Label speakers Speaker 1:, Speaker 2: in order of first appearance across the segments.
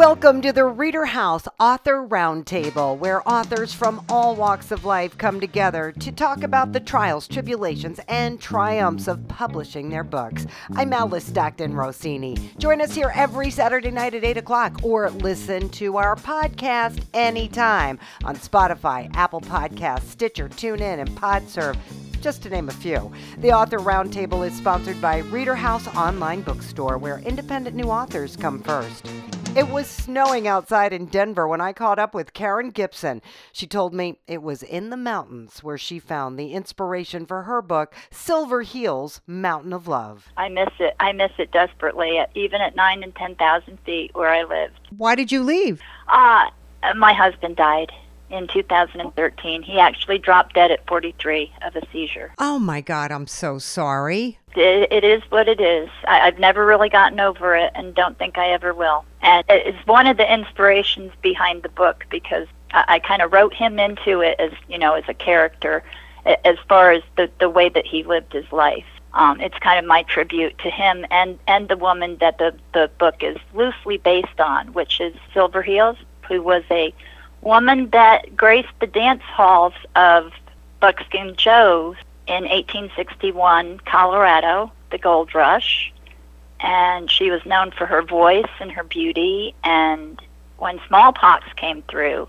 Speaker 1: Welcome to the Reader House Author Roundtable, where authors from all walks of life come together to talk about the trials, tribulations, and triumphs of publishing their books. I'm Alice Stockton Rossini. Join us here every Saturday night at 8 o'clock or listen to our podcast anytime on Spotify, Apple Podcasts, Stitcher, TuneIn, and PodServe just to name a few. The Author Roundtable is sponsored by Reader House Online Bookstore, where independent new authors come first. It was snowing outside in Denver when I caught up with Karen Gibson. She told me it was in the mountains where she found the inspiration for her book, Silver Heels Mountain of Love.
Speaker 2: I miss it. I miss it desperately, even at nine and 10,000 feet where I lived.
Speaker 1: Why did you leave?
Speaker 2: Uh, my husband died in 2013. He actually dropped dead at 43 of a seizure.
Speaker 1: Oh my God, I'm so sorry.
Speaker 2: It, it is what it is. I, I've never really gotten over it and don't think I ever will. And it's one of the inspirations behind the book because I, I kind of wrote him into it as, you know, as a character as far as the, the way that he lived his life. Um, it's kind of my tribute to him and, and the woman that the, the book is loosely based on, which is Silver Heels, who was a woman that graced the dance halls of Buckskin Joe's in 1861, Colorado, the gold rush. And she was known for her voice and her beauty. And when smallpox came through,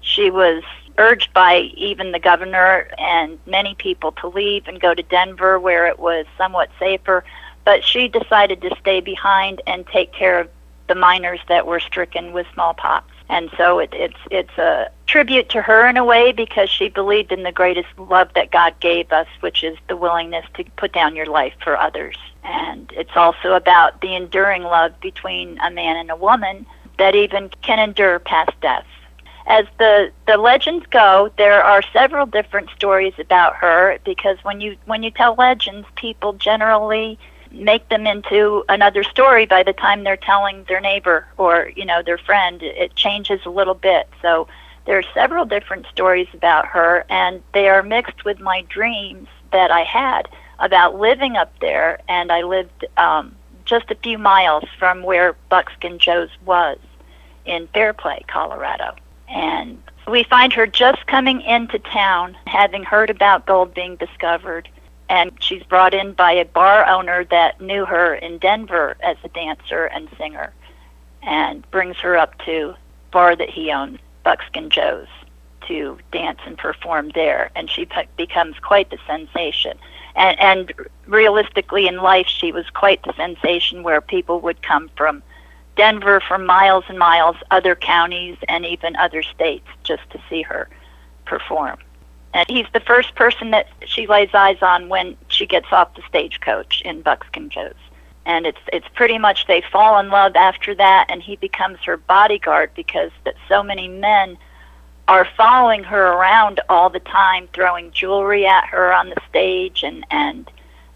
Speaker 2: she was urged by even the governor and many people to leave and go to Denver where it was somewhat safer. But she decided to stay behind and take care of the miners that were stricken with smallpox and so it, it's it's a tribute to her in a way because she believed in the greatest love that God gave us, which is the willingness to put down your life for others. And it's also about the enduring love between a man and a woman that even can endure past death. As the the legends go, there are several different stories about her because when you when you tell legends, people generally make them into another story by the time they're telling their neighbor or you know their friend. It changes a little bit. So there are several different stories about her and they are mixed with my dreams that i had about living up there and i lived um, just a few miles from where buckskin joe's was in fairplay colorado. And we find her just coming into town having heard about gold being discovered and she's brought in by a bar owner that knew her in Denver as a dancer and singer and brings her up to bar that he owns, Buckskin Joe's, to dance and perform there and she pe- becomes quite the sensation. And and realistically in life she was quite the sensation where people would come from Denver for miles and miles, other counties and even other states just to see her perform. And he's the first person that she lays eyes on when she gets off the stagecoach in Buckskin Joe's. And it's it's pretty much they fall in love after that, and he becomes her bodyguard because that so many men are following her around all the time, throwing jewelry at her on the stage and and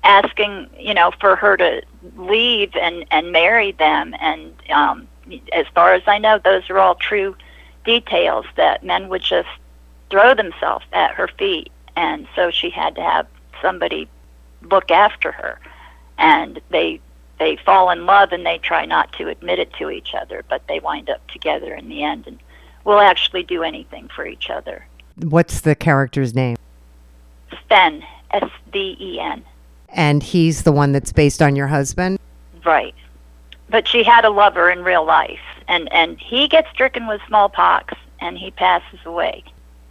Speaker 2: asking you know for her to leave and and marry them. And um, as far as I know, those are all true details that men would just throw themselves at her feet. And so she had to have somebody look after her. And they they fall in love and they try not to admit it to each other, but they wind up together in the end and will actually do anything for each other.
Speaker 1: What's the character's name?
Speaker 2: Sven, S V E N.
Speaker 1: And he's the one that's based on your husband?
Speaker 2: Right. But she had a lover in real life and and he gets stricken with smallpox and he passes away.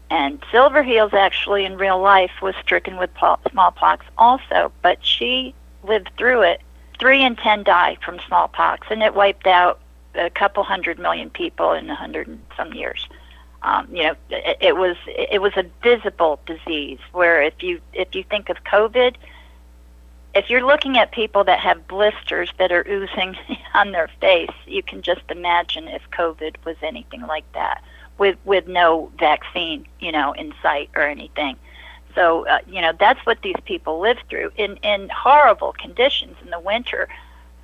Speaker 2: And Silverheels, actually in real life was stricken with smallpox also, but she lived through it. Three in ten die from smallpox, and it wiped out a couple hundred million people in a hundred and some years. Um, you know, it, it was it was a visible disease. Where if you if you think of COVID, if you're looking at people that have blisters that are oozing on their face, you can just imagine if COVID was anything like that with with no vaccine, you know, in sight or anything. So uh, you know that's what these people live through in in horrible conditions in the winter,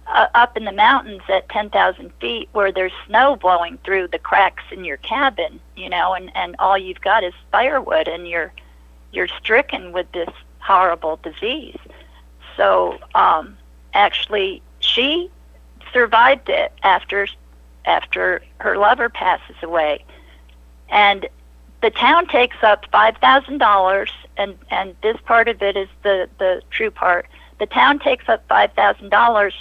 Speaker 2: uh, up in the mountains at ten thousand feet where there's snow blowing through the cracks in your cabin, you know, and and all you've got is firewood, and you're you're stricken with this horrible disease. So um, actually, she survived it after after her lover passes away. And the town takes up $5,000 and and this part of it is the the true part. The town takes up $5,000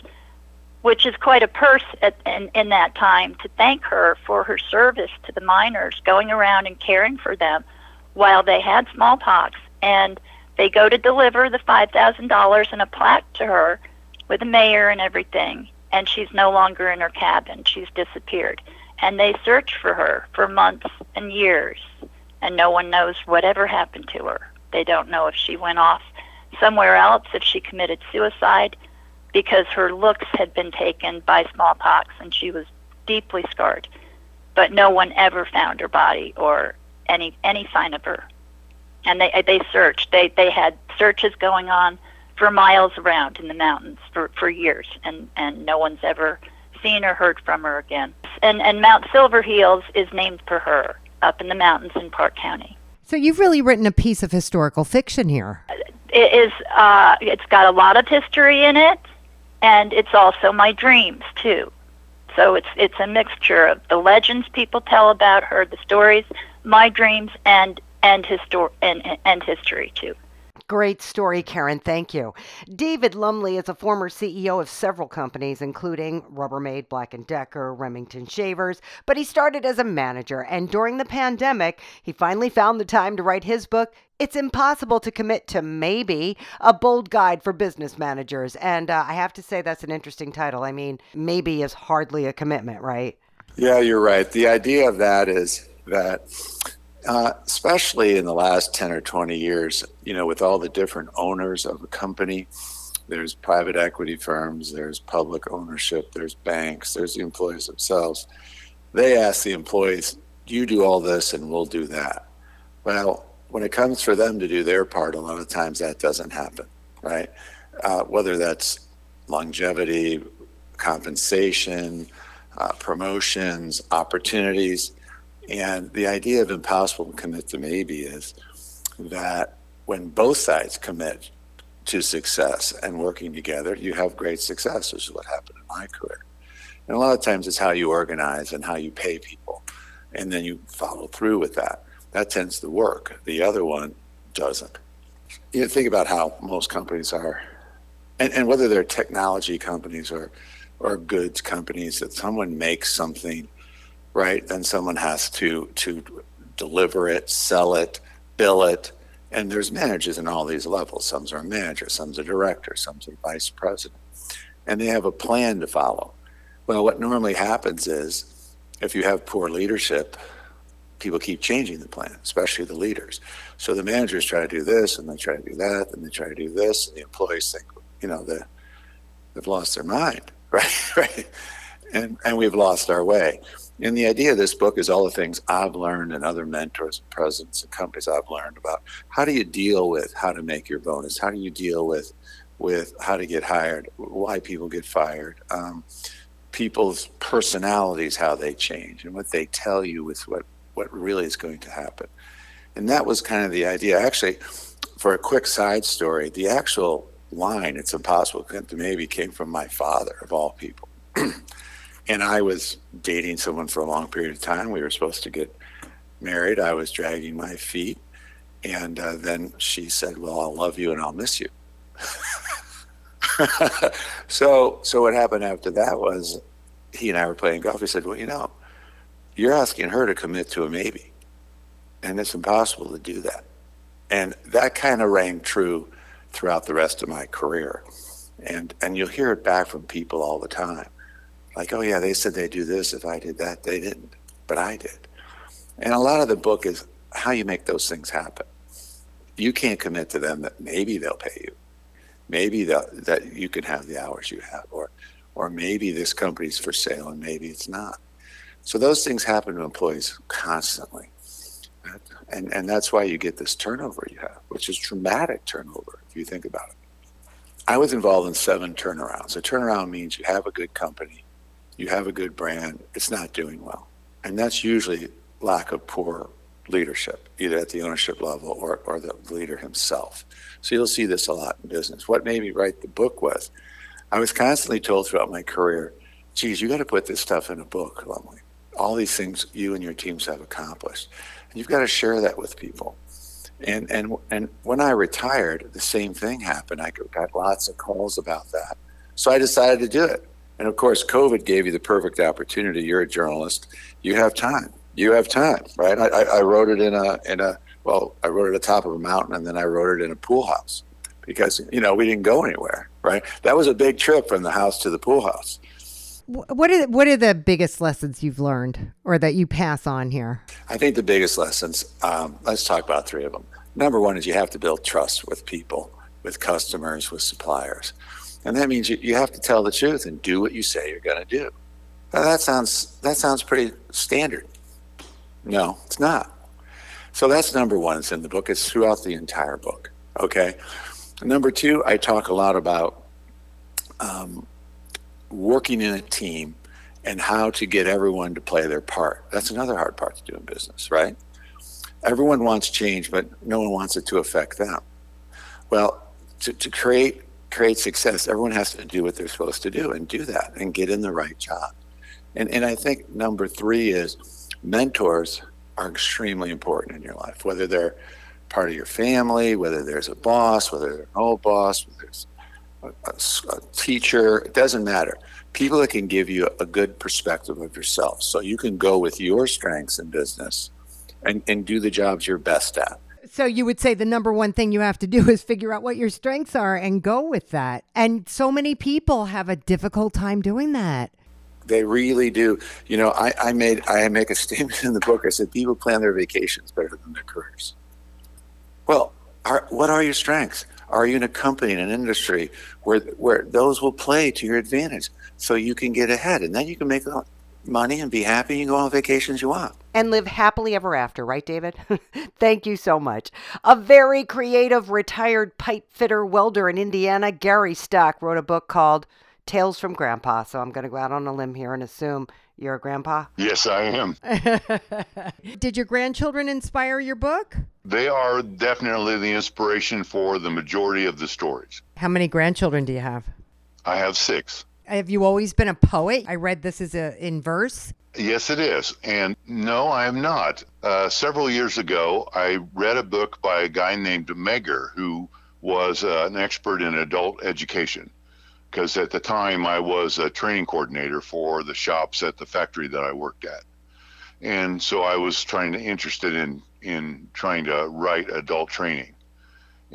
Speaker 2: which is quite a purse at, in, in that time to thank her for her service to the miners, going around and caring for them while they had smallpox. And they go to deliver the $5,000 and a plaque to her with the mayor and everything. And she's no longer in her cabin. She's disappeared. And they search for her for months and years. And no one knows whatever happened to her. They don't know if she went off somewhere else, if she committed suicide, because her looks had been taken by smallpox and she was deeply scarred. But no one ever found her body or any any sign of her. And they they searched. They they had searches going on for miles around in the mountains for for years, and and no one's ever seen or heard from her again. And and Mount Silverheels is named for her up in the mountains in Park County.
Speaker 1: So you've really written a piece of historical fiction here.
Speaker 2: It is. Uh, it's got a lot of history in it and it's also my dreams too. So it's it's a mixture of the legends people tell about her, the stories, my dreams, and and histor- and, and history too.
Speaker 1: Great story, Karen. Thank you. David Lumley is a former CEO of several companies, including Rubbermaid, Black & Decker, Remington Shavers, but he started as a manager, and during the pandemic, he finally found the time to write his book, It's Impossible to Commit to Maybe, a bold guide for business managers. And uh, I have to say, that's an interesting title. I mean, maybe is hardly a commitment, right?
Speaker 3: Yeah, you're right. The idea of that is that uh, especially in the last 10 or 20 years, you know, with all the different owners of a company, there's private equity firms, there's public ownership, there's banks, there's the employees themselves. They ask the employees, you do all this and we'll do that. Well, when it comes for them to do their part, a lot of times that doesn't happen, right? Uh, whether that's longevity, compensation, uh, promotions, opportunities and the idea of impossible to commit to maybe is that when both sides commit to success and working together, you have great success, which is what happened in my career. And a lot of times it's how you organize and how you pay people. And then you follow through with that. That tends to work. The other one doesn't. You know, think about how most companies are, and, and whether they're technology companies or, or goods companies, that someone makes something right? Then someone has to to deliver it, sell it, bill it, and there's managers in all these levels. Some's are a manager, some's a director, some's a vice president, and they have a plan to follow. Well, what normally happens is if you have poor leadership, people keep changing the plan, especially the leaders. So the managers try to do this, and they try to do that, and they try to do this, and the employees think, you know, the, they've lost their mind, right? right? And and we've lost our way. And the idea of this book is all the things I've learned and other mentors and presidents and companies I've learned about how do you deal with how to make your bonus? How do you deal with with how to get hired, why people get fired, um, people's personalities, how they change, and what they tell you with what what really is going to happen. And that was kind of the idea. Actually, for a quick side story, the actual line "It's impossible maybe" came from my father, of all people. and I was dating someone for a long period of time. We were supposed to get married. I was dragging my feet, and uh, then she said, "Well, I'll love you and I'll miss you." so, so what happened after that was he and I were playing golf. He said, "Well, you know, you're asking her to commit to a maybe, and it's impossible to do that." And that kind of rang true throughout the rest of my career, and and you'll hear it back from people all the time like, oh yeah, they said they'd do this. If I did that, they didn't, but I did. And a lot of the book is how you make those things happen. You can't commit to them that maybe they'll pay you, maybe that you can have the hours you have, or or maybe this company's for sale and maybe it's not. So those things happen to employees constantly. And, and that's why you get this turnover you have, which is dramatic turnover if you think about it. I was involved in seven turnarounds. A turnaround means you have a good company, you have a good brand, it's not doing well. And that's usually lack of poor leadership, either at the ownership level or, or the leader himself. So you'll see this a lot in business. What made me write the book was I was constantly told throughout my career geez, you got to put this stuff in a book, Lumley. All these things you and your teams have accomplished. And you've got to share that with people. And, and, and when I retired, the same thing happened. I got lots of calls about that. So I decided to do it. And of course, COVID gave you the perfect opportunity. You're a journalist. You have time. You have time, right? I, I wrote it in a, in a, well, I wrote it at the top of a mountain and then I wrote it in a pool house because, you know, we didn't go anywhere, right? That was a big trip from the house to the pool house.
Speaker 1: What are what are the biggest lessons you've learned, or that you pass on here?
Speaker 3: I think the biggest lessons. Um, let's talk about three of them. Number one is you have to build trust with people, with customers, with suppliers, and that means you, you have to tell the truth and do what you say you're going to do. Now, that sounds that sounds pretty standard. No, it's not. So that's number one. It's in the book. It's throughout the entire book. Okay. Number two, I talk a lot about um, working in a team and how to get everyone to play their part. That's another hard part to do in business, right? Everyone wants change, but no one wants it to affect them. Well, to, to create create success, everyone has to do what they're supposed to do and do that and get in the right job. And and I think number three is mentors are extremely important in your life, whether they're part of your family, whether there's a boss, whether there's an old boss, whether there's a, a, a teacher, it doesn't matter. People that can give you a good perspective of yourself. So you can go with your strengths in business and, and do the jobs you're best at.
Speaker 1: So you would say the number one thing you have to do is figure out what your strengths are and go with that. And so many people have a difficult time doing that.
Speaker 3: They really do. You know, I, I made I make a statement in the book. I said people plan their vacations better than their careers. Well, are, what are your strengths? Are you in a company, in an industry where where those will play to your advantage, so you can get ahead, and then you can make money and be happy and go on vacations you want.
Speaker 1: And live happily ever after, right, David? Thank you so much. A very creative retired pipe fitter welder in Indiana, Gary Stock, wrote a book called Tales from Grandpa. So I'm going to go out on a limb here and assume you're a grandpa?
Speaker 4: Yes, I am.
Speaker 1: Did your grandchildren inspire your book?
Speaker 4: They are definitely the inspiration for the majority of the stories.
Speaker 1: How many grandchildren do you have?
Speaker 4: I have six.
Speaker 1: Have you always been a poet? I read this as a in verse.
Speaker 4: Yes, it is. And no, I am not. Uh, several years ago, I read a book by a guy named Megger, who was uh, an expert in adult education because at the time I was a training coordinator for the shops at the factory that I worked at. And so I was trying to interested in in trying to write adult training.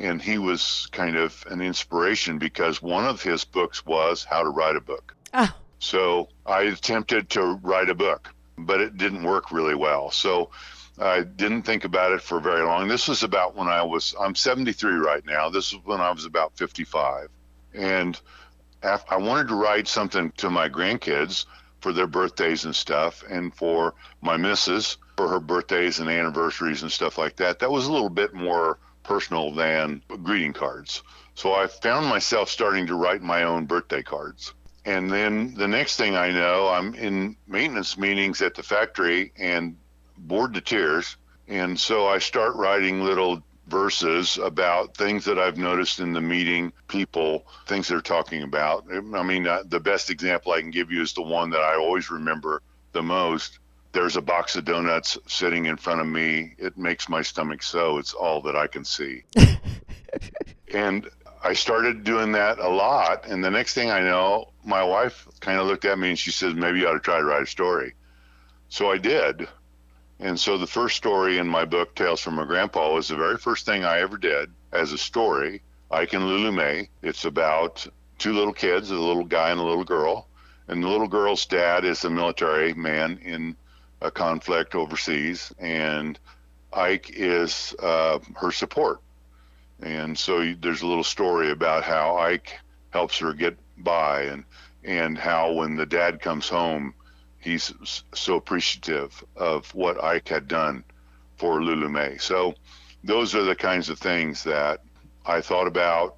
Speaker 4: And he was kind of an inspiration because one of his books was how to write a book. Oh. So I attempted to write a book, but it didn't work really well. So I didn't think about it for very long. This was about when I was, I'm 73 right now. This was when I was about 55. And I wanted to write something to my grandkids for their birthdays and stuff, and for my missus for her birthdays and anniversaries and stuff like that. That was a little bit more personal than greeting cards. So I found myself starting to write my own birthday cards. And then the next thing I know, I'm in maintenance meetings at the factory and bored to tears. And so I start writing little verses about things that I've noticed in the meeting, people, things they're talking about. I mean, uh, the best example I can give you is the one that I always remember the most. There's a box of donuts sitting in front of me. It makes my stomach so. It's all that I can see. and I started doing that a lot. And the next thing I know, my wife kind of looked at me and she says, maybe you ought to try to write a story. So I did. And so the first story in my book, Tales from a Grandpa, was the very first thing I ever did as a story. Ike and Lulu May. It's about two little kids, a little guy and a little girl. And the little girl's dad is a military man in a conflict overseas, and Ike is uh, her support. And so there's a little story about how Ike helps her get by, and and how when the dad comes home, he's so appreciative of what Ike had done for Lulu May. So those are the kinds of things that I thought about.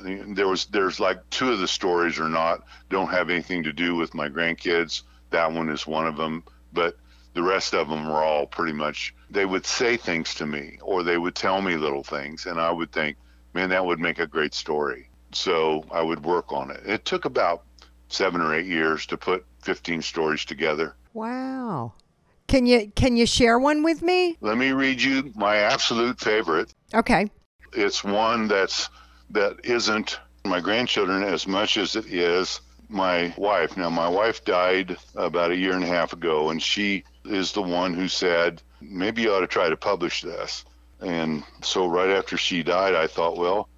Speaker 4: There was there's like two of the stories are not don't have anything to do with my grandkids. That one is one of them, but the rest of them were all pretty much they would say things to me or they would tell me little things and I would think, man, that would make a great story. So I would work on it. It took about seven or eight years to put 15 stories together.
Speaker 1: Wow. Can you can you share one with me?
Speaker 4: Let me read you my absolute favorite.
Speaker 1: Okay.
Speaker 4: It's one that's that isn't my grandchildren as much as it is my wife. Now, my wife died about a year and a half ago, and she is the one who said, maybe you ought to try to publish this. And so, right after she died, I thought, well,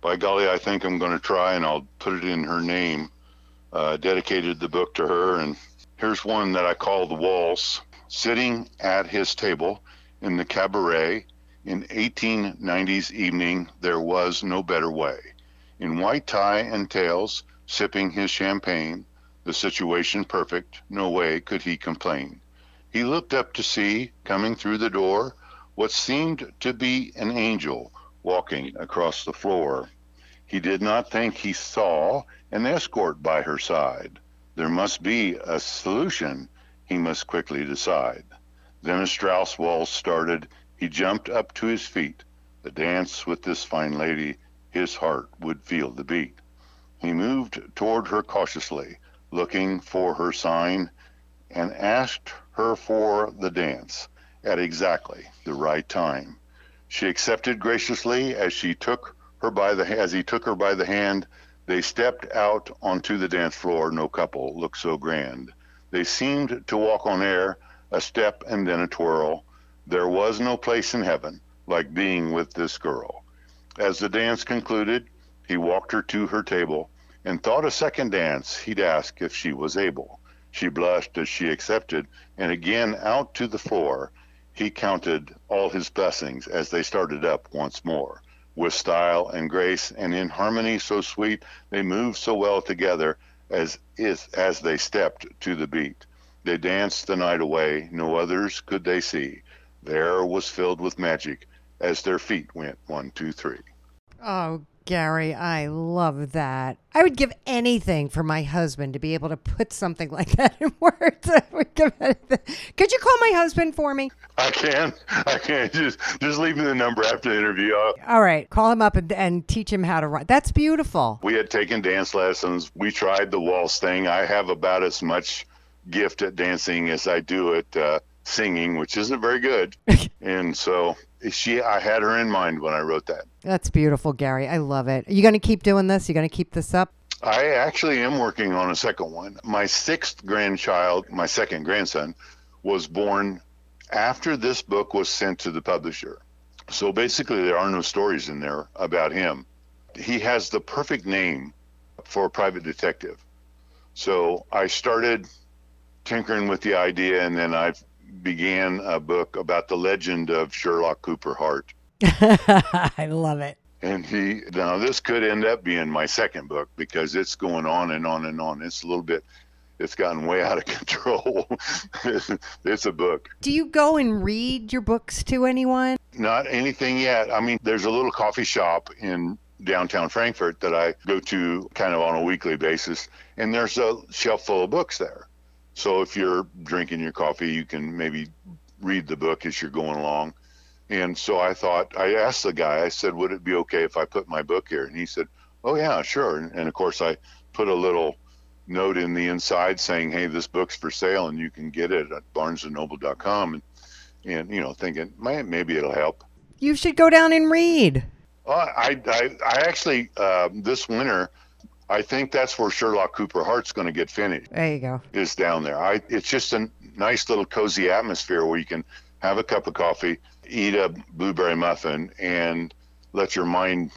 Speaker 4: by golly, I think I'm going to try, and I'll put it in her name. Uh, dedicated the book to her, and here's one that I call The Waltz. Sitting at his table in the cabaret in 1890's evening, there was no better way. In white tie and tails, sipping his champagne, the situation perfect, no way could he complain. He looked up to see, coming through the door, what seemed to be an angel walking across the floor. He did not think he saw an escort by her side. There must be a solution, he must quickly decide. Then a Strauss waltz started. He jumped up to his feet. The dance with this fine lady, his heart would feel the beat. He moved toward her cautiously, looking for her sign, and asked her for the dance at exactly the right time. She accepted graciously as she took her by the as he took her by the hand. They stepped out onto the dance floor. No couple looked so grand. They seemed to walk on air, a step and then a twirl. There was no place in heaven like being with this girl. As the dance concluded, he walked her to her table and thought a second dance he'd ask if she was able. She blushed as she accepted, and again out to the floor he counted all his blessings as they started up once more. With style and grace and in harmony so sweet, they moved so well together as as they stepped to the beat. They danced the night away, no others could they see. The air was filled with magic as their feet went one, two, three.
Speaker 1: Oh, Gary, I love that. I would give anything for my husband to be able to put something like that in words. I would give anything. Could you call my husband for me?
Speaker 4: I can. I can. Just just leave me the number after the interview. I'll...
Speaker 1: All right. Call him up and, and teach him how to write. That's beautiful.
Speaker 4: We had taken dance lessons. We tried the waltz thing. I have about as much gift at dancing as I do at uh, singing, which isn't very good. and so she I had her in mind when I wrote that.
Speaker 1: That's beautiful, Gary. I love it. Are you going to keep doing this? You going to keep this up?
Speaker 4: I actually am working on a second one. My sixth grandchild, my second grandson, was born after this book was sent to the publisher. So basically, there are no stories in there about him. He has the perfect name for a private detective. So I started tinkering with the idea, and then I began a book about the legend of Sherlock Cooper Hart.
Speaker 1: I love it.
Speaker 4: And he now this could end up being my second book because it's going on and on and on. It's a little bit it's gotten way out of control. it's a book.
Speaker 1: Do you go and read your books to anyone?
Speaker 4: Not anything yet. I mean, there's a little coffee shop in downtown Frankfort that I go to kind of on a weekly basis, and there's a shelf full of books there. So if you're drinking your coffee, you can maybe read the book as you're going along. And so I thought, I asked the guy, I said, would it be okay if I put my book here? And he said, oh, yeah, sure. And, and of course, I put a little note in the inside saying, hey, this book's for sale and you can get it at barnesandnoble.com. And, and you know, thinking, man, maybe it'll help.
Speaker 1: You should go down and read.
Speaker 4: Uh, I, I, I actually, uh, this winter, I think that's where Sherlock Cooper Hart's going to get finished.
Speaker 1: There you go.
Speaker 4: Is down there. I, it's just a nice little cozy atmosphere where you can have a cup of coffee, eat a blueberry muffin, and let your mind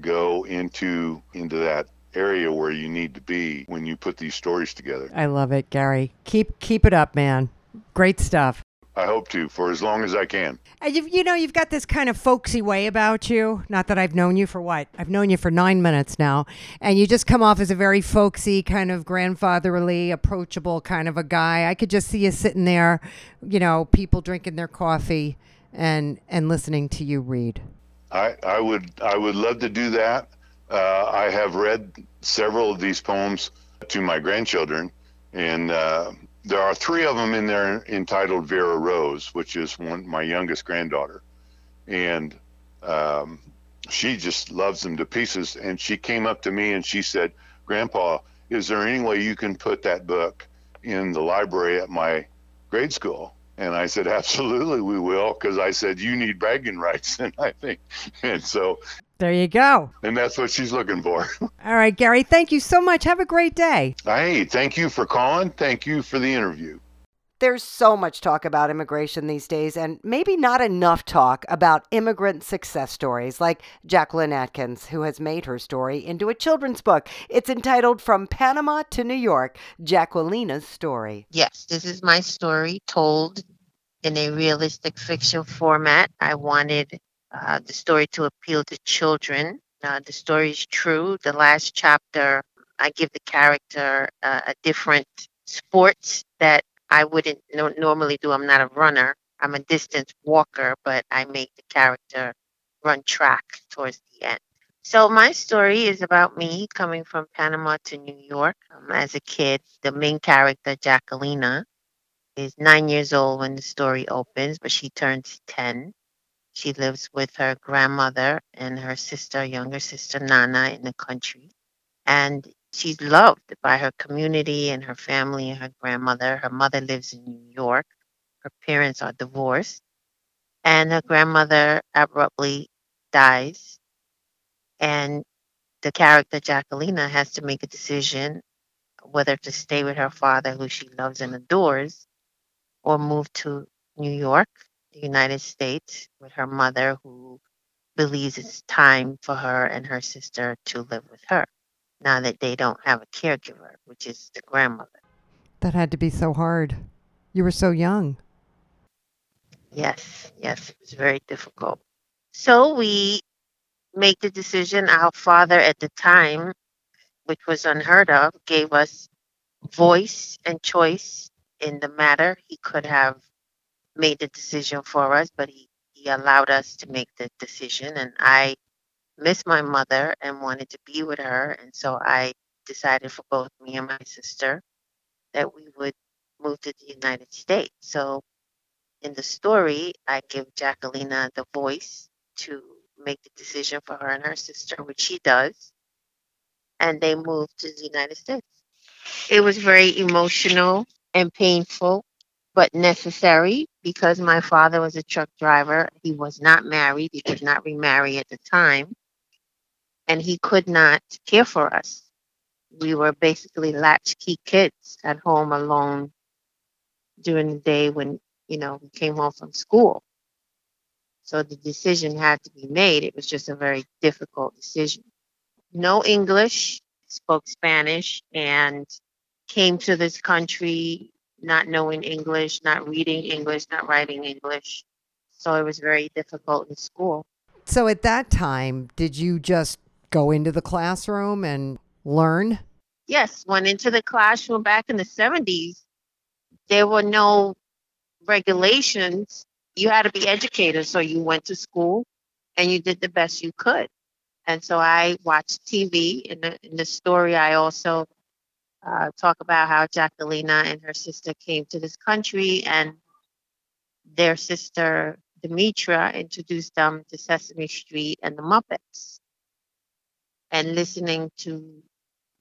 Speaker 4: go into into that area where you need to be when you put these stories together.
Speaker 1: I love it, Gary. Keep keep it up, man. Great stuff.
Speaker 4: I hope to for as long as I can.
Speaker 1: And you've, you know, you've got this kind of folksy way about you. Not that I've known you for what? I've known you for nine minutes now. And you just come off as a very folksy, kind of grandfatherly, approachable kind of a guy. I could just see you sitting there, you know, people drinking their coffee and, and listening to you read.
Speaker 4: I, I would I would love to do that. Uh, I have read several of these poems to my grandchildren, and uh, there are three of them in there entitled Vera Rose, which is one my youngest granddaughter, and um, she just loves them to pieces. And she came up to me and she said, "Grandpa, Is there any way you can put that book in the library at my grade school? And I said, Absolutely, we will. Because I said, You need bragging rights. And I think, and so.
Speaker 1: There you go.
Speaker 4: And that's what she's looking for.
Speaker 1: All right, Gary, thank you so much. Have a great day.
Speaker 4: Hey, thank you for calling. Thank you for the interview.
Speaker 1: There's so much talk about immigration these days, and maybe not enough talk about immigrant success stories like Jacqueline Atkins, who has made her story into a children's book. It's entitled From Panama to New York Jacquelina's Story.
Speaker 5: Yes, this is my story told in a realistic fiction format. I wanted uh, the story to appeal to children. Uh, the story is true. The last chapter, I give the character uh, a different sport that I wouldn't no- normally do. I'm not a runner. I'm a distance walker, but I make the character run track towards the end. So my story is about me coming from Panama to New York um, as a kid. The main character, Jacquelina, is nine years old when the story opens, but she turns 10. She lives with her grandmother and her sister, younger sister Nana, in the country. And she's loved by her community and her family and her grandmother. Her mother lives in New York. Her parents are divorced. And her grandmother abruptly dies. And the character Jacquelina has to make a decision whether to stay with her father, who she loves and adores, or move to New York, the United States, with her mother, who believes it's time for her and her sister to live with her now that they don't have a caregiver, which is the grandmother.
Speaker 1: That had to be so hard. You were so young.
Speaker 5: Yes, yes, it was very difficult. So we make the decision. Our father at the time, which was unheard of, gave us voice and choice in the matter. He could have made the decision for us, but he, he allowed us to make the decision. And I missed my mother and wanted to be with her. And so I decided for both me and my sister that we would move to the United States. So in the story, I give Jacquelina the voice to make the decision for her and her sister, which she does. And they move to the United States. It was very emotional and painful, but necessary because my father was a truck driver. He was not married, he could not remarry at the time and he could not care for us. We were basically latchkey kids at home alone during the day when, you know, we came home from school. So the decision had to be made. It was just a very difficult decision. No English, spoke Spanish, and came to this country not knowing English, not reading English, not writing English. So it was very difficult in school.
Speaker 1: So at that time, did you just go into the classroom and learn?
Speaker 5: Yes, went into the classroom back in the 70s. There were no regulations. You had to be educated, so you went to school and you did the best you could. And so I watched TV. In the, in the story, I also uh, talk about how Jacquelina and her sister came to this country, and their sister Demetra introduced them to Sesame Street and the Muppets and listening to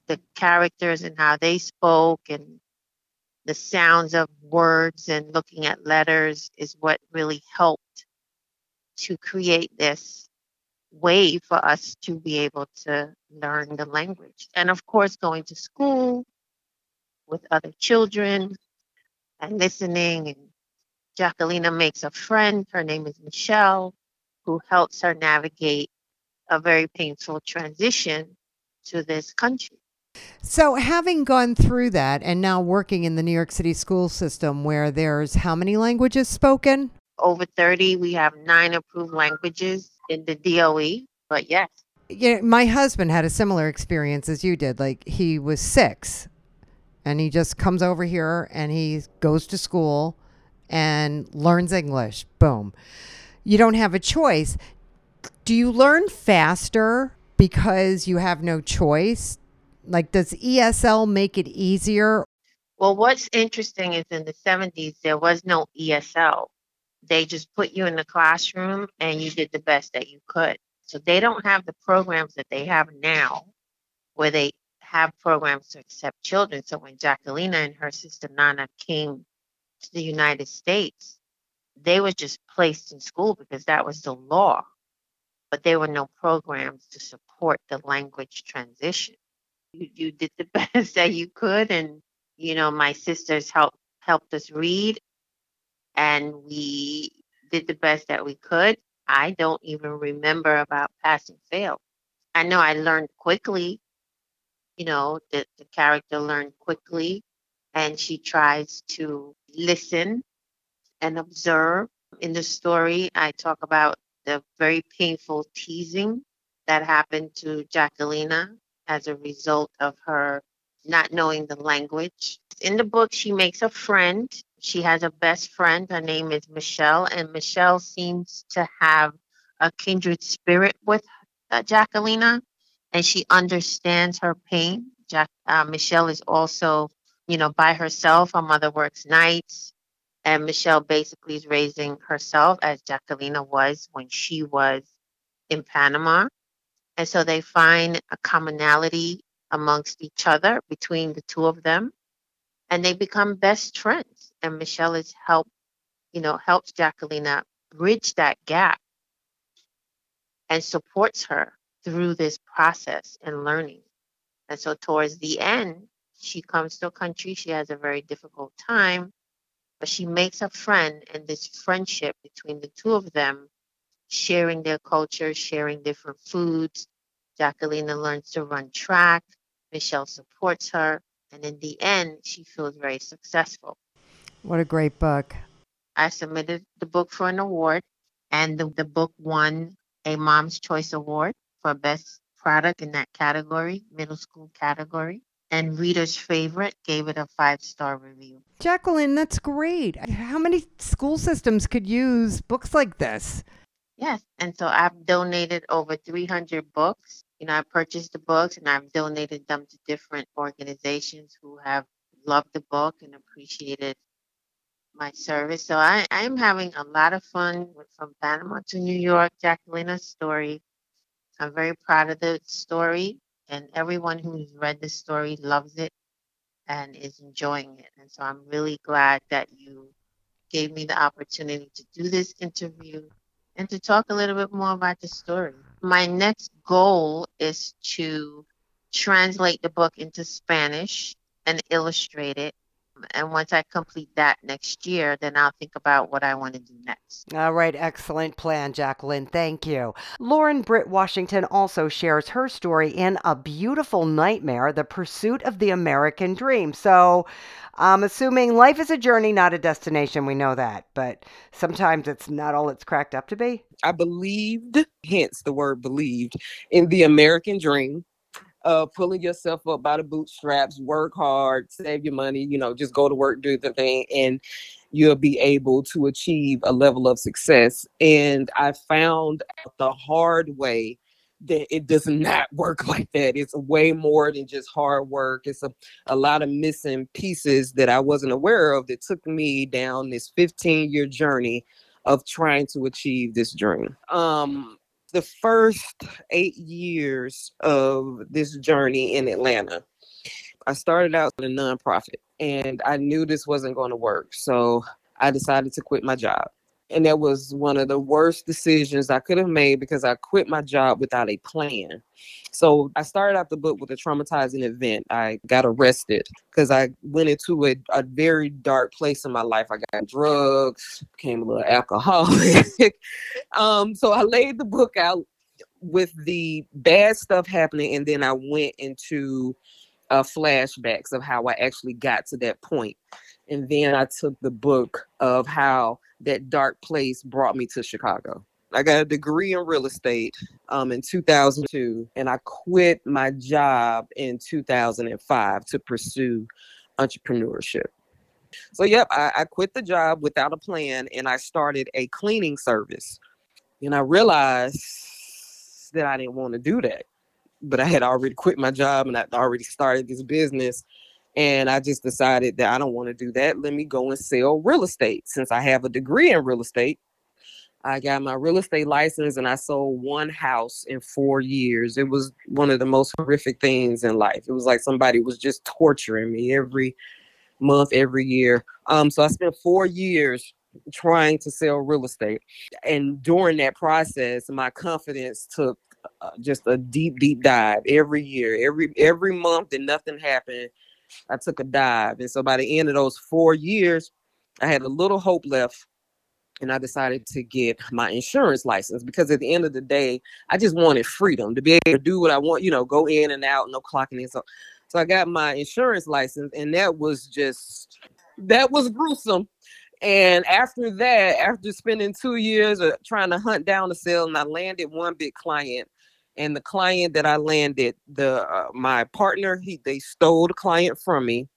Speaker 5: the characters and how they spoke and the sounds of words and looking at letters is what really helped to create this way for us to be able to learn the language. And of course, going to school with other children and listening. And Jacquelina makes a friend. Her name is Michelle, who helps her navigate a very painful transition to this country.
Speaker 1: So, having gone through that and now working in the New York City school system where there's how many languages spoken?
Speaker 5: Over 30, we have nine approved languages in the DOE, but yes.
Speaker 1: Yeah, my husband had a similar experience as you did. Like, he was six and he just comes over here and he goes to school and learns English. Boom. You don't have a choice do you learn faster because you have no choice? Like, does ESL make it easier?
Speaker 5: Well, what's interesting is in the 70s, there was no ESL. They just put you in the classroom and you did the best that you could. So they don't have the programs that they have now where they have programs to accept children. So when Jacquelina and her sister Nana came to the United States, they were just placed in school because that was the law. But there were no programs to support the language transition. You, you did the best that you could, and you know my sisters helped helped us read, and we did the best that we could. I don't even remember about passing fail. I know I learned quickly. You know, the, the character learned quickly, and she tries to listen and observe. In the story, I talk about the very painful teasing that happened to Jacquelina as a result of her not knowing the language. In the book, she makes a friend. She has a best friend. Her name is Michelle, and Michelle seems to have a kindred spirit with uh, Jacquelina, and she understands her pain. Jack, uh, Michelle is also, you know, by herself. Her mother works nights, and Michelle basically is raising herself as Jacquelina was when she was in Panama. And so they find a commonality amongst each other between the two of them, and they become best friends. And Michelle has helped, you know, helps Jacquelina bridge that gap and supports her through this process and learning. And so towards the end, she comes to a country, she has a very difficult time, but she makes a friend, and this friendship between the two of them, sharing their culture, sharing different foods. Jacquelina learns to run track. Michelle supports her. And in the end, she feels very successful.
Speaker 1: What a great book.
Speaker 5: I submitted the book for an award, and the, the book won a Mom's Choice Award for Best Product in that category, middle school category and reader's favorite gave it a five star review.
Speaker 1: Jacqueline, that's great. How many school systems could use books like this?
Speaker 5: Yes, and so I've donated over 300 books. You know, I purchased the books and I've donated them to different organizations who have loved the book and appreciated my service. So I, I'm having a lot of fun with From Panama to New York, Jacqueline's story. I'm very proud of the story and everyone who's read the story loves it and is enjoying it. And so I'm really glad that you gave me the opportunity to do this interview and to talk a little bit more about the story. My next goal is to translate the book into Spanish and illustrate it and once I complete that next year, then I'll think about what I want to do next.
Speaker 1: All right, excellent plan, Jacqueline. Thank you. Lauren Britt Washington also shares her story in A Beautiful Nightmare The Pursuit of the American Dream. So I'm assuming life is a journey, not a destination. We know that, but sometimes it's not all it's cracked up to be.
Speaker 6: I believed, hence the word believed, in the American dream uh, pulling yourself up by the bootstraps, work hard, save your money, you know, just go to work, do the thing, and you'll be able to achieve a level of success. And I found the hard way that it does not work like that. It's way more than just hard work. It's a, a lot of missing pieces that I wasn't aware of that took me down this 15 year journey of trying to achieve this dream. Um, the first eight years of this journey in Atlanta, I started out in a nonprofit and I knew this wasn't going to work. So I decided to quit my job. And that was one of the worst decisions I could have made because I quit my job without a plan. So I started out the book with a traumatizing event. I got arrested because I went into a, a very dark place in my life. I got drugs, became a little alcoholic. um, so I laid the book out with the bad stuff happening, and then I went into uh, flashbacks of how I actually got to that point. And then I took the book of how that dark place brought me to Chicago. I got a degree in real estate um, in 2002, and I quit my job in 2005 to pursue entrepreneurship. So, yep, I, I quit the job without a plan, and I started a cleaning service. And I realized that I didn't want to do that, but I had already quit my job and I already started this business. And I just decided that I don't want to do that. Let me go and sell real estate since I have a degree in real estate I got my real estate license and I sold one house in four years. It was one of the most horrific things in life. It was like somebody was just torturing me every month, every year. Um, so I spent four years trying to sell real estate. And during that process, my confidence took uh, just a deep, deep dive every year, every every month, and nothing happened. I took a dive, and so by the end of those four years, I had a little hope left and I decided to get my insurance license because at the end of the day, I just wanted freedom to be able to do what I want, you know, go in and out, no clocking in. So, so I got my insurance license, and that was just that was gruesome. And after that, after spending two years of trying to hunt down a sale, and I landed one big client, and the client that I landed, the uh, my partner, he they stole the client from me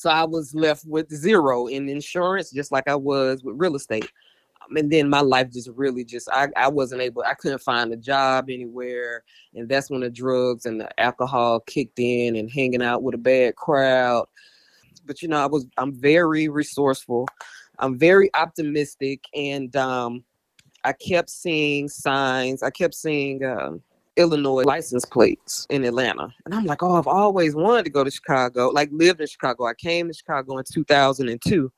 Speaker 6: so I was left with zero in insurance, just like I was with real estate. Um, and then my life just really just I, I wasn't able I couldn't find a job anywhere and that's when the drugs and the alcohol kicked in and hanging out with a bad crowd but you know I was I'm very resourceful I'm very optimistic and um I kept seeing signs I kept seeing um Illinois license plates in Atlanta. And I'm like, oh, I've always wanted to go to Chicago, like lived in Chicago. I came to Chicago in 2002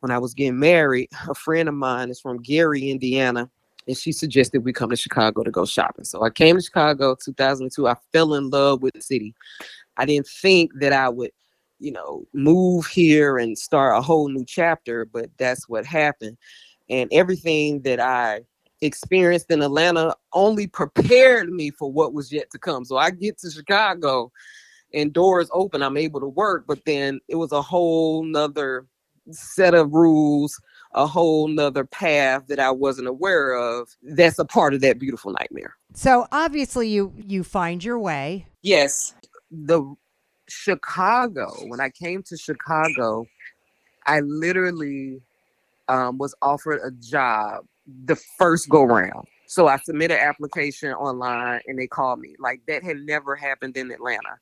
Speaker 6: when I was getting married. A friend of mine is from Gary, Indiana, and she suggested we come to Chicago to go shopping. So I came to Chicago 2002. I fell in love with the city. I didn't think that I would, you know, move here and start a whole new chapter, but that's what happened. And everything that I experienced in Atlanta only prepared me for what was yet to come. So I get to Chicago and doors open, I'm able to work, but then it was a whole nother set of rules, a whole nother path that I wasn't aware of. That's a part of that beautiful nightmare.
Speaker 1: So obviously you you find your way.
Speaker 6: Yes. The Chicago, when I came to Chicago, I literally um, was offered a job the first go round. So I submitted an application online and they called me. Like that had never happened in Atlanta.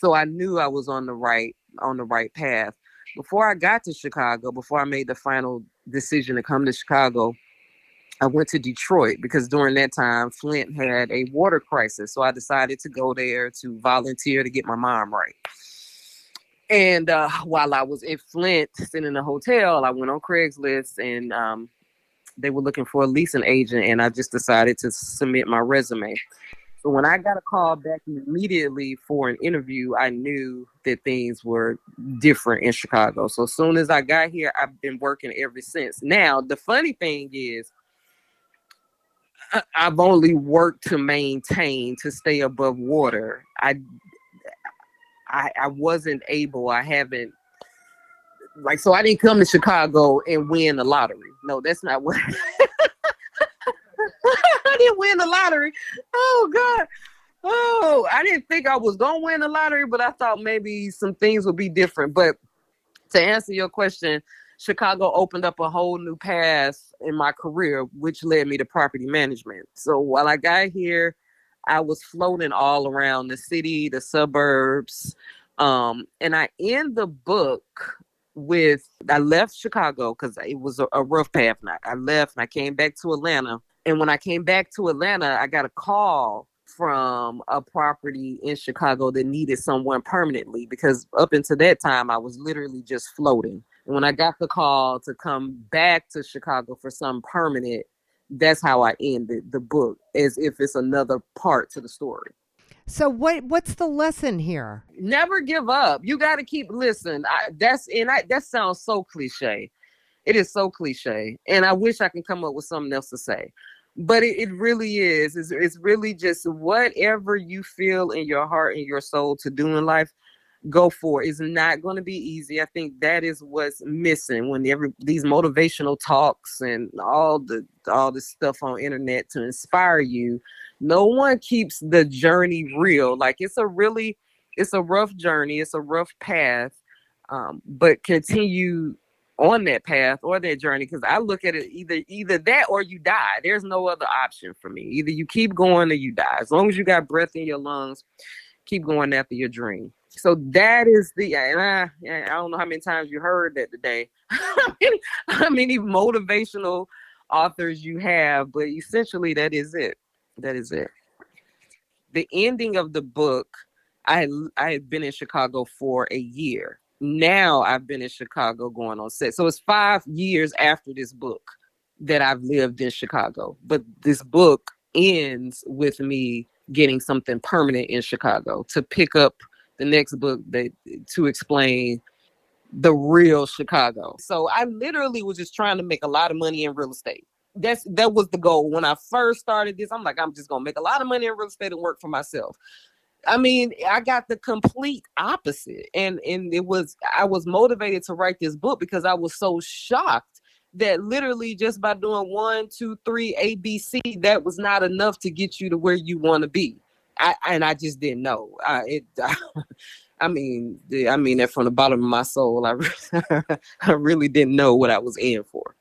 Speaker 6: So I knew I was on the right on the right path. Before I got to Chicago, before I made the final decision to come to Chicago, I went to Detroit because during that time Flint had a water crisis. So I decided to go there to volunteer to get my mom right. And uh, while I was in Flint, sitting in a hotel, I went on Craigslist and um, they were looking for a leasing agent, and I just decided to submit my resume. So when I got a call back immediately for an interview, I knew that things were different in Chicago. So as soon as I got here, I've been working ever since. Now, the funny thing is, I've only worked to maintain to stay above water. I I, I wasn't able, I haven't like so I didn't come to Chicago and win the lottery. No, that's not what I didn't win the lottery. Oh God. Oh, I didn't think I was gonna win the lottery, but I thought maybe some things would be different. But to answer your question, Chicago opened up a whole new path in my career, which led me to property management. So while I got here, I was floating all around the city, the suburbs. Um, and I end the book with I left Chicago because it was a, a rough path. I, I left and I came back to Atlanta. And when I came back to Atlanta, I got a call from a property in Chicago that needed someone permanently because up until that time I was literally just floating. And when I got the call to come back to Chicago for some permanent, that's how I ended the book, as if it's another part to the story.
Speaker 1: So what what's the lesson here?
Speaker 6: Never give up. You got to keep listening. I, that's and I that sounds so cliche. It is so cliche, and I wish I can come up with something else to say. But it, it really is. It's, it's really just whatever you feel in your heart and your soul to do in life go for. It's not going to be easy. I think that is what's missing when every these motivational talks and all the all this stuff on internet to inspire you. No one keeps the journey real. Like it's a really it's a rough journey. It's a rough path. Um, but continue on that path or that journey because I look at it either either that or you die. There's no other option for me. Either you keep going or you die. As long as you got breath in your lungs, keep going after your dream. So that is the and I I don't know how many times you heard that today. how, many, how many motivational authors you have, but essentially that is it. That is it. The ending of the book, I I had been in Chicago for a year. Now I've been in Chicago going on set. So it's five years after this book that I've lived in Chicago. But this book ends with me getting something permanent in Chicago to pick up the next book that to explain the real Chicago. So I literally was just trying to make a lot of money in real estate. That's that was the goal when I first started this. I'm like, I'm just gonna make a lot of money in real estate and work for myself. I mean, I got the complete opposite, and and it was I was motivated to write this book because I was so shocked that literally just by doing one, two, three, A, B, C, that was not enough to get you to where you want to be. I and I just didn't know. I it. I, I mean, I mean that from the bottom of my soul. I I really didn't know what I was in for.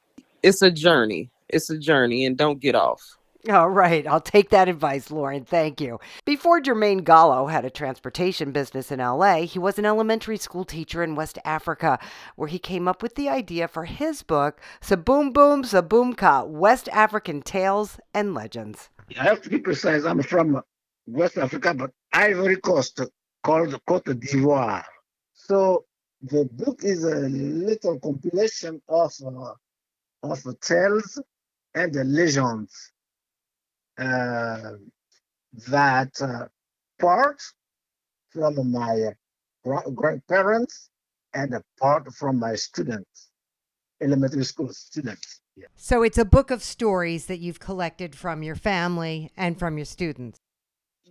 Speaker 6: It's a journey. It's a journey, and don't get off.
Speaker 1: All right, I'll take that advice, Lauren. Thank you. Before Jermaine Gallo had a transportation business in LA, he was an elementary school teacher in West Africa, where he came up with the idea for his book, Saboom Boom Saboomka West African Tales and Legends.
Speaker 7: I have to be precise. I'm from West Africa, but Ivory Coast, called Cote d'Ivoire. So the book is a little compilation of uh, of tales and legends uh, that uh, part from my grandparents and part from my students, elementary school students.
Speaker 1: Yeah. So it's a book of stories that you've collected from your family and from your students.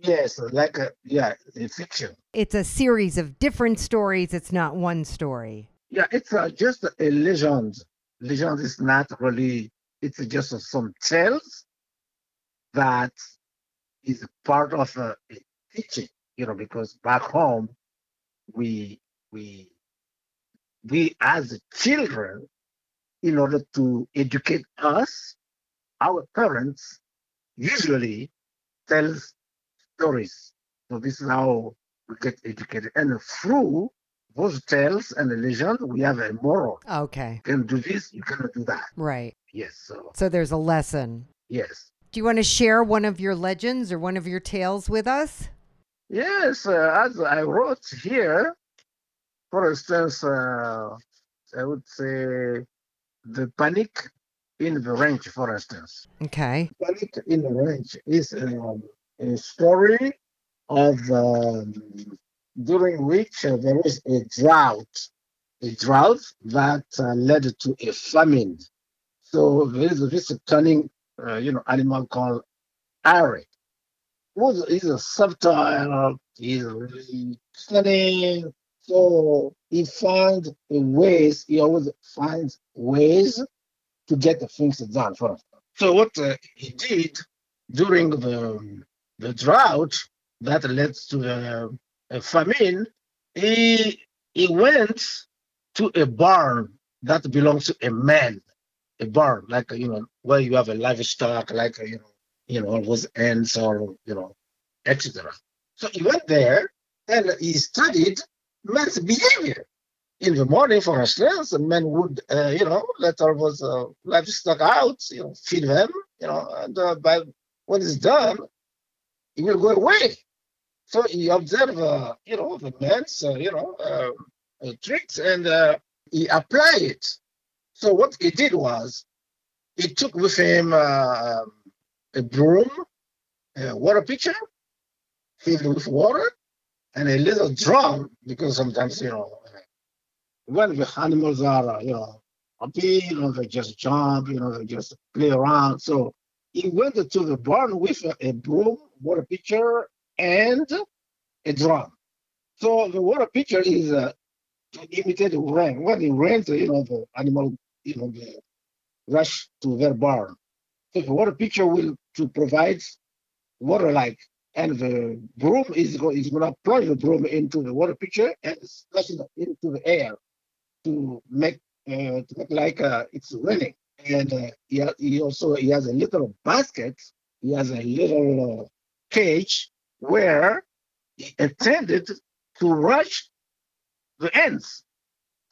Speaker 7: Yes, like a yeah, a fiction.
Speaker 1: It's a series of different stories. It's not one story.
Speaker 7: Yeah, it's uh, just a legend. Legend is not really. It's just some tales that is part of a, a teaching. You know, because back home, we we we as children, in order to educate us, our parents usually tells stories. So this is how we get educated. And through those tales and the legend, we have a moral.
Speaker 1: Okay.
Speaker 7: You can do this, you cannot do that.
Speaker 1: Right.
Speaker 7: Yes. So,
Speaker 1: so there's a lesson.
Speaker 7: Yes.
Speaker 1: Do you want to share one of your legends or one of your tales with us?
Speaker 7: Yes, uh, as I wrote here, for instance, uh, I would say the panic in the range, for instance.
Speaker 1: Okay.
Speaker 7: Panic in the range is um, a story of um, during which uh, there was a drought, a drought that uh, led to a famine. So there is this cunning, uh, you know, animal called Ari. He's a subtle, he's really. So he finds ways, he always finds ways to get the things done for us. So what uh, he did during the the drought that led to a, a famine, he, he went to a barn that belongs to a man, a barn, like, you know, where you have a livestock, like, you know, you know, all those ants or, you know, etc. So he went there and he studied man's behavior. In the morning, for instance, a man would, uh, you know, let all those uh, livestock out, you know, feed them, you know, and uh, by when it's done, he will go away. So he observed, uh, you know, the man's, uh, you know, uh, uh tricks and uh, he applied it. So what he did was he took with him uh, a broom, a water pitcher filled with water, and a little drum because sometimes, you know, when the animals are, you know, happy, you know, they just jump, you know, they just play around. So he went to the barn with a, a broom, water pitcher, and a drum. So the water pitcher is uh, to imitate the rain. When it rains, you know, the animal, you know, the rush to their barn. So the water pitcher will to provide water like, and the broom is, is going to plunge the broom into the water pitcher and splash it into the air to make, uh, to make like uh, it's raining and uh, he, he also he has a little basket. He has a little uh, cage where he intended to rush the ants.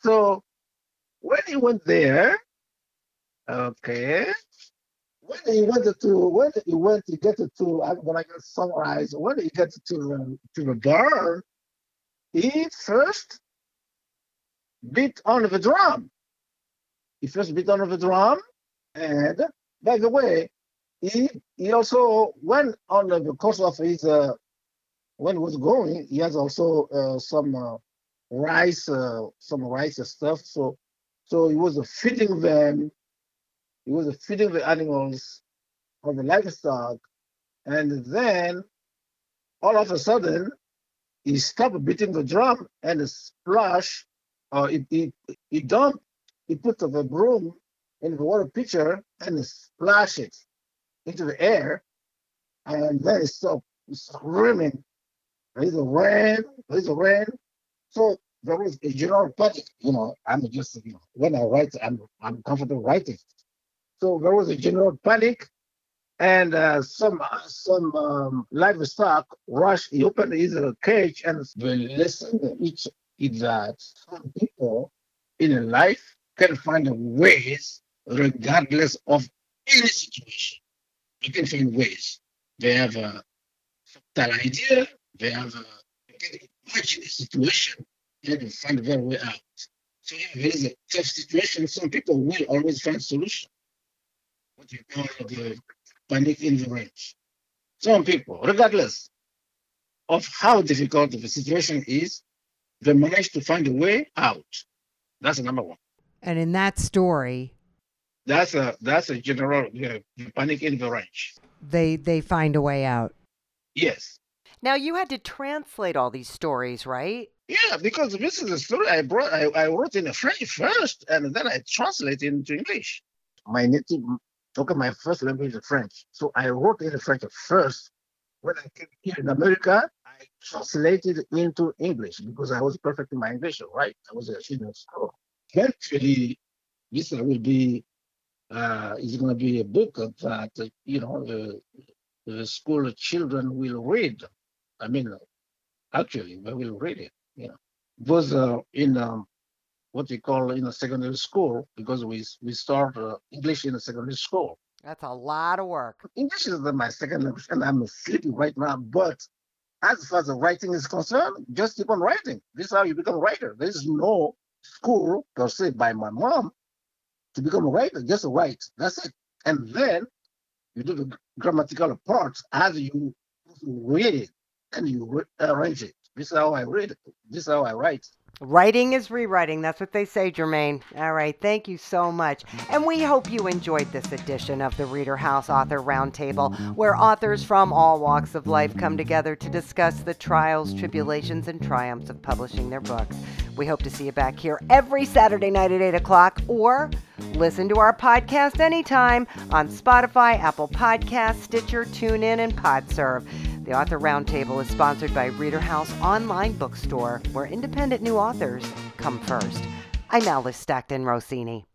Speaker 7: So when he went there, okay, when he went to when he went to get to I'm gonna summarize when he got to to the bar, he first beat on the drum. He first beat on the drum, and by the way, he he also went on the course of his uh, when he was going, he has also uh, some uh, rice, uh, some rice stuff. So so he was feeding them. He was feeding the animals or the livestock, and then all of a sudden he stopped beating the drum and splash, or he, he, he dumped, he put the broom in the water pitcher and splash it into the air, and then it stopped screaming, rain, there's a rain. So there was a general panic, you know, I'm just, you know, when I write, I'm, I'm comfortable writing. So there was a general panic, and uh, some some um, livestock rushed. He opened his uh, cage and listened. Each is that some people in life can find ways, regardless of any situation. You can find ways. They have a subtle idea. They have a can imagine a situation and they find their way out. So if there is a tough situation, some people will always find solution what you call the panic in the range. Some people, regardless of how difficult the situation is, they manage to find a way out. That's the number one.
Speaker 1: And in that story,
Speaker 7: that's a that's a general yeah, panic in the range.
Speaker 1: They they find a way out.
Speaker 7: Yes.
Speaker 1: Now you had to translate all these stories, right?
Speaker 7: Yeah, because this is a story I brought. I, I wrote in French first, and then I translated into English. My native Okay, my first language is French. So I wrote in French first. When I came here in America, I translated into English because I was perfect in my English, right? I was a student school. Eventually, this will be, uh, is going to be a book that, you know, the, the school children will read. I mean, actually, they will read it, you know. Because uh, in um, what we call in a secondary school because we we start uh, English in a secondary school.
Speaker 1: That's a lot of work.
Speaker 7: English is my second language, and I'm sleeping right now. But as far as the writing is concerned, just keep on writing. This is how you become a writer. There is no school per se by my mom to become a writer. Just a write. That's it. And then you do the grammatical parts as you read it and you arrange it. This is how I read it. This is how I write.
Speaker 1: Writing is rewriting. That's what they say, Jermaine. All right. Thank you so much. And we hope you enjoyed this edition of the Reader House Author Roundtable, where authors from all walks of life come together to discuss the trials, tribulations, and triumphs of publishing their books. We hope to see you back here every Saturday night at 8 o'clock or listen to our podcast anytime on Spotify, Apple Podcasts, Stitcher, TuneIn, and PodServe. The Author Roundtable is sponsored by Reader House Online Bookstore, where independent new authors come first. I'm Alice Stockton Rossini.